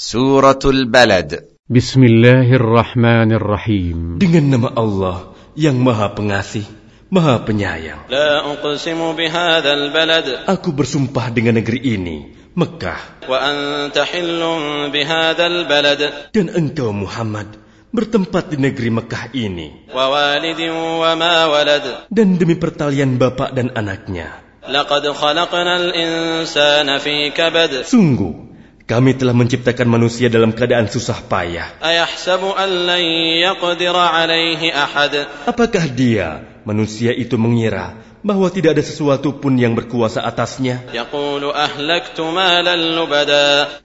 Suratul Balad. Bismillahirrahmanirrahim. Dengan nama Allah yang maha pengasih, maha penyayang. Aku bersumpah dengan negeri ini, Mekah. Dan engkau Muhammad bertempat di negeri Mekah ini. Dan demi pertalian bapak dan anaknya. Sungguh, kami telah menciptakan manusia dalam keadaan susah payah. Apakah dia, manusia itu mengira bahwa tidak ada sesuatu pun yang berkuasa atasnya?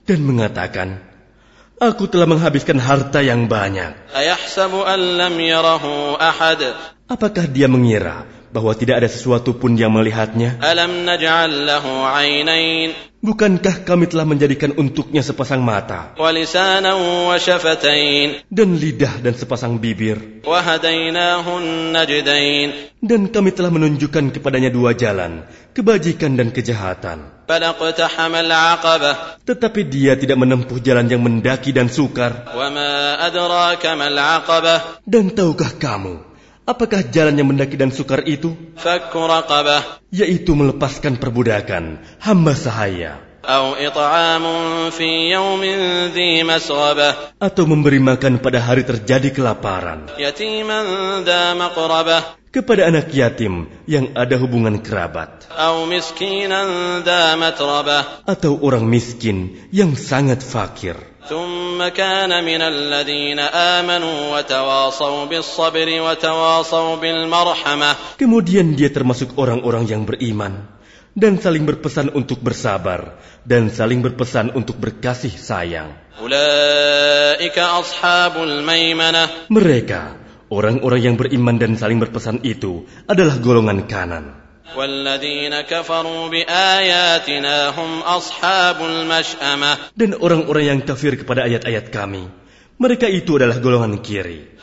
Dan mengatakan, Aku telah menghabiskan harta yang banyak. Apakah dia mengira bahwa tidak ada sesuatu pun yang melihatnya? Bukankah kami telah menjadikan untuknya sepasang mata dan lidah dan sepasang bibir? Dan kami telah menunjukkan kepadanya dua jalan, kebajikan dan kejahatan. Tetapi dia tidak menempuh jalan yang mendaki dan sukar. Dan tahukah kamu Apakah jalan yang mendaki dan sukar itu? Yaitu melepaskan perbudakan, hamba sahaya. Atau memberi makan pada hari terjadi kelaparan kepada anak yatim yang ada hubungan kerabat. Atau orang miskin yang sangat fakir. Kemudian dia termasuk orang-orang yang beriman dan saling berpesan untuk bersabar dan saling berpesan untuk berkasih sayang. Mereka Orang-orang yang beriman dan saling berpesan itu adalah golongan kanan. Dan orang-orang yang kafir kepada ayat-ayat kami, mereka itu adalah golongan kiri.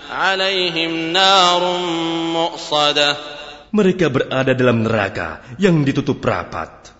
Mereka berada dalam neraka yang ditutup rapat.